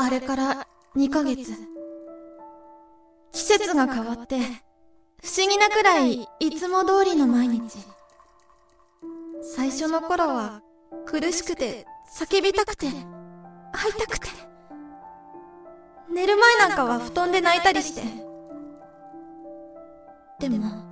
あれから2ヶ月。季節が変わって、不思議なくらいいつも通りの毎日。最初の頃は苦しくて叫びたくて会いたくて寝る前なんかは布団で泣いたりしてでも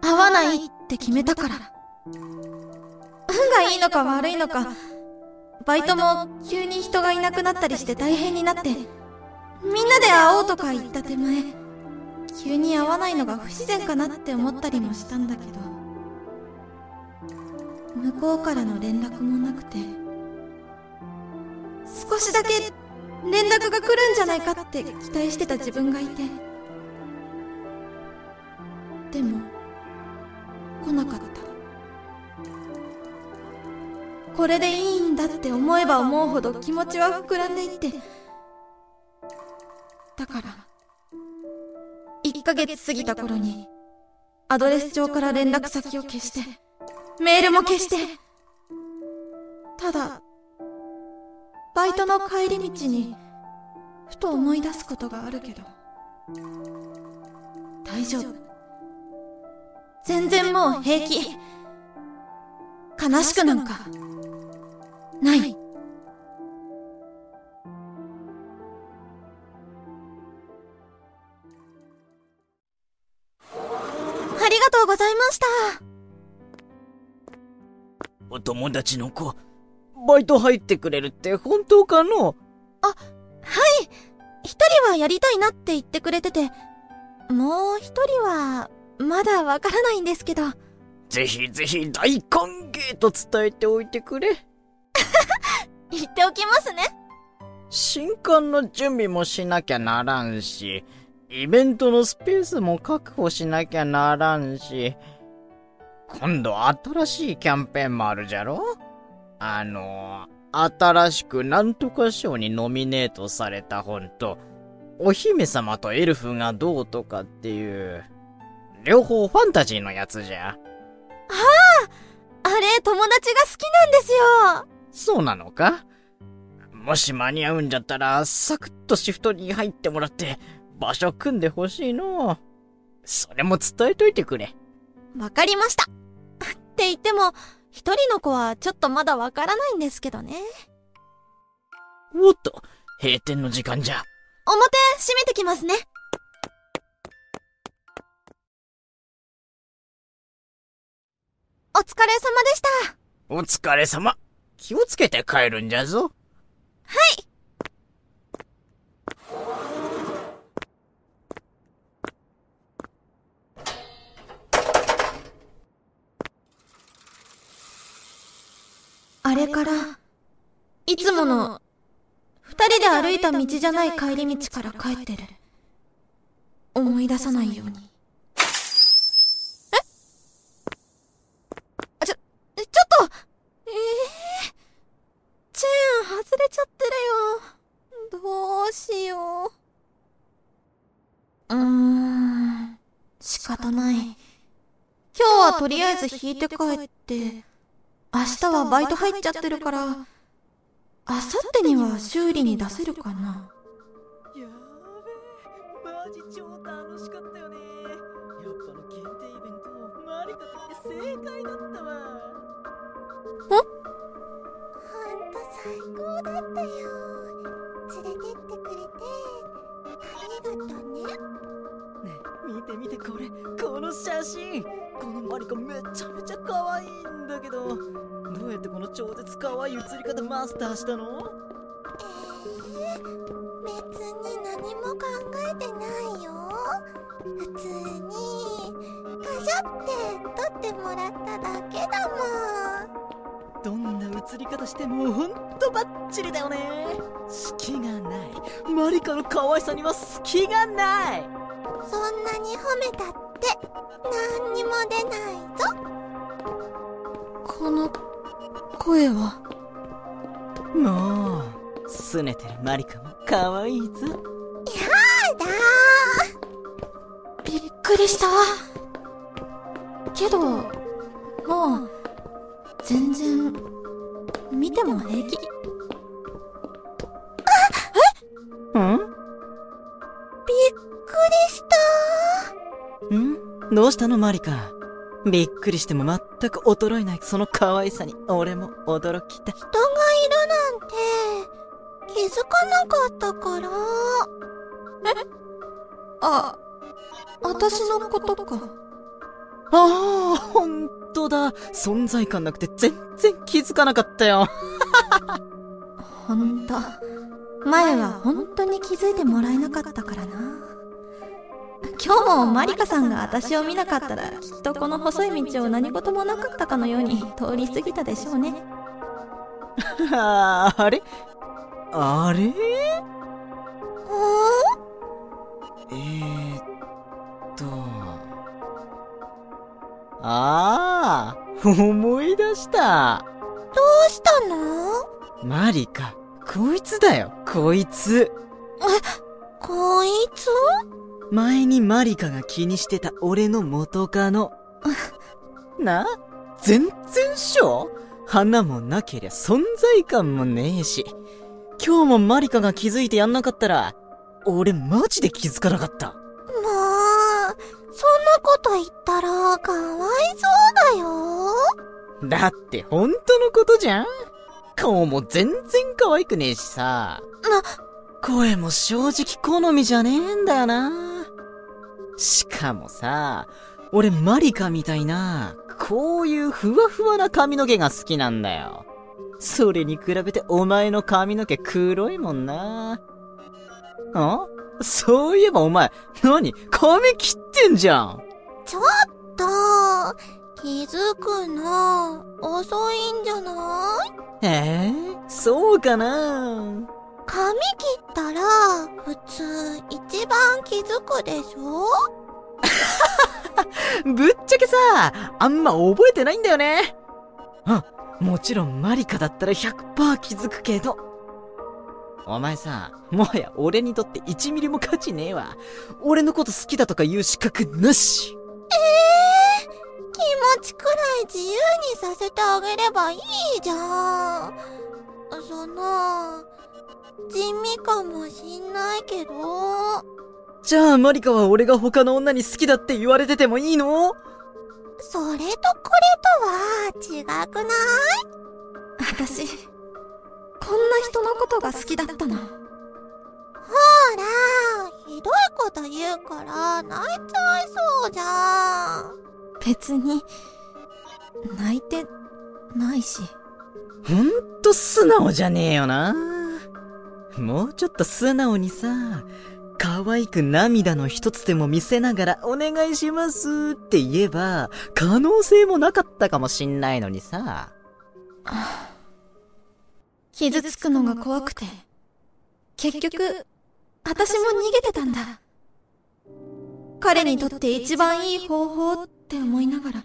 会わないって決めたから運がいいのか悪いのかバイトも急に人がいなくなったりして大変になってみんなで会おうとか言った手前急に会わないのが不自然かなって思ったりもしたんだけど向こうからの連絡もなくて少しだけ連絡が来るんじゃないかって期待してた自分がいてでも来なかった。これでいいだって思えば思うほど気持ちは膨らんでいって。だから1ヶ月過ぎた頃にアドレス帳から連絡先を消してメールも消して。ただバイトの帰り道にふと思い出すことがあるけど。大丈夫。全然もう平気。悲しくなんか。ない。ありがとうございました。お友達の子バイト入ってくれるって本当かの？あはい。一人はやりたいなって言ってくれててもう一人はまだわからないんですけど。ぜひぜひ大歓迎と伝えておいてくれ 言っておきますね。新刊の準備もしなきゃならんし、イベントのスペースも確保しなきゃならんし、今度新しいキャンペーンもあるじゃろ？あの、新しくなんとか賞にノミネートされた本と、お姫様とエルフがどうとかっていう、両方ファンタジーのやつじゃ。はああれ、友達が好きなんですよそうなのか？もし間に合うんじゃったら、サクッとシフトに入ってもらって、場所組んでほしいの。それも伝えといてくれ。わかりました。って言っても、一人の子はちょっとまだわからないんですけどね。おっと、閉店の時間じゃ。表、閉めてきますね。お疲れ様でした。お疲れ様。気をつけて帰るんじゃぞ。はいあれから、いつもの、二人で歩いた道じゃない帰り道から帰ってる。思い出さないように。ちゃってるよ。どうしよう。うーん、仕方ない。今日はとりあえず引いて帰って、明日はバイト入っちゃってるから、明後日には修理に出せるかな。やべマジ超楽しかったよね。やっぱの限定イベント、マリカとって正解だったわ。ん最高だったよ。連れてってくれて。ありがとね。ね見て見てこれこの写真このマリコめちゃめちゃ可愛いんだけどどうやってこの超絶可愛い写り方マスターしたの？えー、別に何も考えてないよ。普通にカシャって撮ってもらっただけだもん。どんな映り方してもほんとバッチリだよね。隙がない。マリカの可愛さには隙がない。そんなに褒めたって何にも出ないぞ。この声は。もう拗ねてるマリカも可愛いぞ。やだびっくりした。けどもう全然見ても平気どうしたのマリカ？びっくりしても全く衰えないその可愛さに俺も驚きだ。人がいるなんて気づかなかったから あ、私のことか。ああ、ほんとだ。存在感なくて全然気づかなかったよ。ほんと。前は本当に気づいてもらえなかったからな。今日もマリカさんが私を見なかったら、きっとこの細い道を何事もなかったかのように通り過ぎたでしょうね。あ あれ？あれえー、っと。ああ、思い出した。どうしたの？マリカ、こいつだよ、こいつ。こいつ？前にマリカが気にしてた俺の元カノ。な？全然っしょ？花もなけりゃ存在感もねえし。今日もマリカが気づいてやんなかったら、俺マジで気づかなかった。もう、そんなこと言ったらかわいそうだよ。だって本当のことじゃん顔も全然可愛くねえしさ。な、声も正直好みじゃねえんだよな。しかもさ、俺マリカみたいな、こういうふわふわな髪の毛が好きなんだよ。それに比べてお前の髪の毛黒いもんな。あ？そういえばお前、何？髪切ってんじゃん。ちょっと、気づくの、遅いんじゃない？ええそうかな？髪切ったら、普通、一番気づくでしょ？ぶっちゃけさ、あんま覚えてないんだよね。あ、もちろんマリカだったら100%気づくけど。お前さ、もはや俺にとって1ミリも価値ねえわ。俺のこと好きだとか言う資格なし。気持ちくらい自由にさせてあげればいいじゃん。その、地味かもしんないけど、じゃあマリカは俺が他の女に好きだって言われててもいいの？それとこれとは違くない？私、こんな人のことが好きだったの。ほら、ひどいこと言うから泣いちゃいそうじゃん。別に、泣いてないし。ほんと素直じゃねえよな。もうちょっと素直にさ、可愛く涙の一つでも見せながらお願いしますって言えば、可能性もなかったかもしんないのにさ。傷つくのが怖くて。結局、私も逃げてたんだ。彼にとって一番いい方法って思いながら、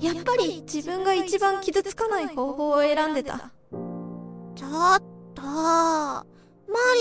やっぱり自分が一番傷つかない方法を選んでた。ちょっと、マ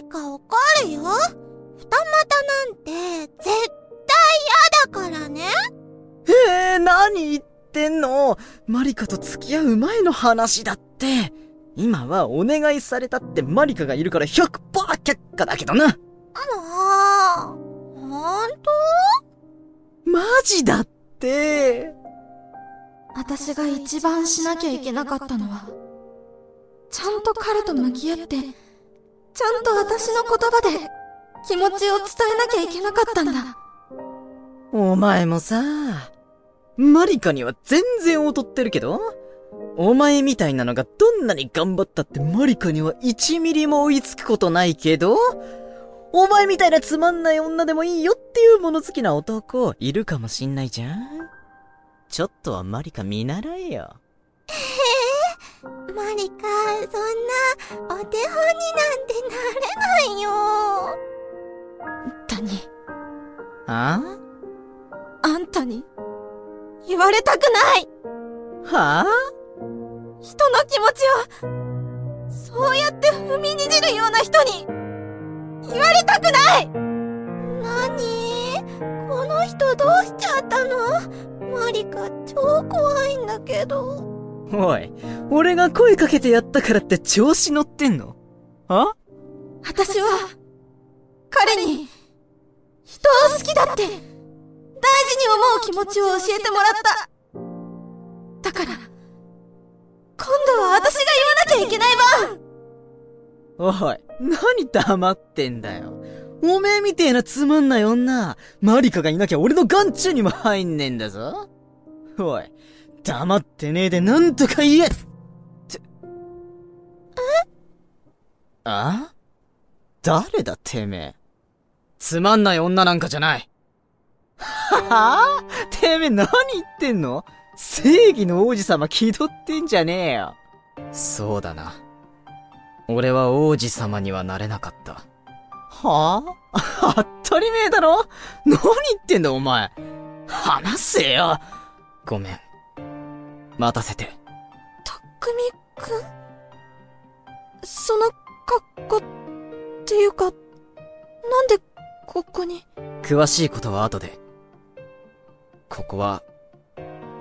リカ怒るよ。二股なんて絶対嫌だからね。えー、何言ってんの？マリカと付き合う前の話だって。今はお願いされたってマリカがいるから100%却下だけどな。もう、ほんとマジだって。私が一番しなきゃいけなかったのは、ちゃんと彼と向き合って、ちゃんと私の言葉で気持ちを伝えなきゃいけなかったんだ。お前もさ、マリカには全然劣ってるけど、お前みたいなのがどんなに頑張ったってマリカには1ミリも追いつくことないけど、お前みたいなつまんない女でもいいよっていう物好きな男いるかもしんないじゃんちょっとはマリカ見習えよ。マリカ、そんな、お手本になんてなれないよ。谷、あ？あんたに、言われたくない。はあ？人の気持ちを、そうやって踏みにじるような人に、言われたくない。なにこの人どうしちゃったの？マリカ、超怖いんだけど。おい、俺が声かけてやったからって調子乗ってんの？あ？私は、彼に、人を好きだって、大事に思う気持ちを教えてもらった。だから、今度は私が言わなきゃいけない番おい、何黙ってんだよ。おめえみてえなつまんない女、マリカがいなきゃ俺の眼中にも入んねえんだぞ。おい、黙ってねえでなんとか言えって。えあ？誰だてめえ。つまんない女なんかじゃない。はぁてめえ何言ってんの？正義の王子様気取ってんじゃねえよ。そうだな。俺は王子様にはなれなかった。はぁ、当たり前だろ？何言ってんだお前。話せよ。ごめん。待たせて。たくみくん？その格好っていうか、なんでここに？詳しいことは後で。ここは、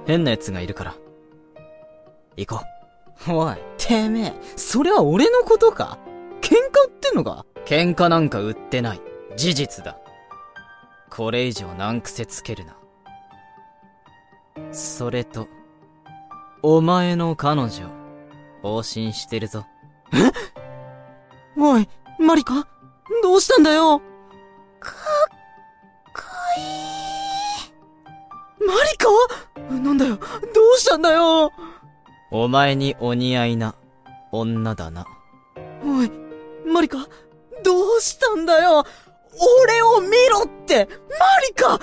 変な奴がいるから。行こおい、てめえ、それは俺のことか？喧嘩売ってんのか？う。喧嘩なんか売ってない。事実だ。これ以上難癖つけるな。それと、お前の彼女、往診してるぞ。おい、マリカ？どうしたんだよ？かいマリカ？なんだよ、どうしたんだよ？お前にお似合いな女だな。おい、マリカ？どうしたんだよ？俺を見ろって！マリカ！な、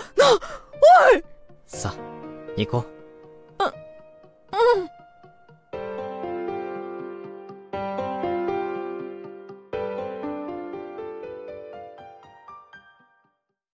おい！さ、行こう。うん。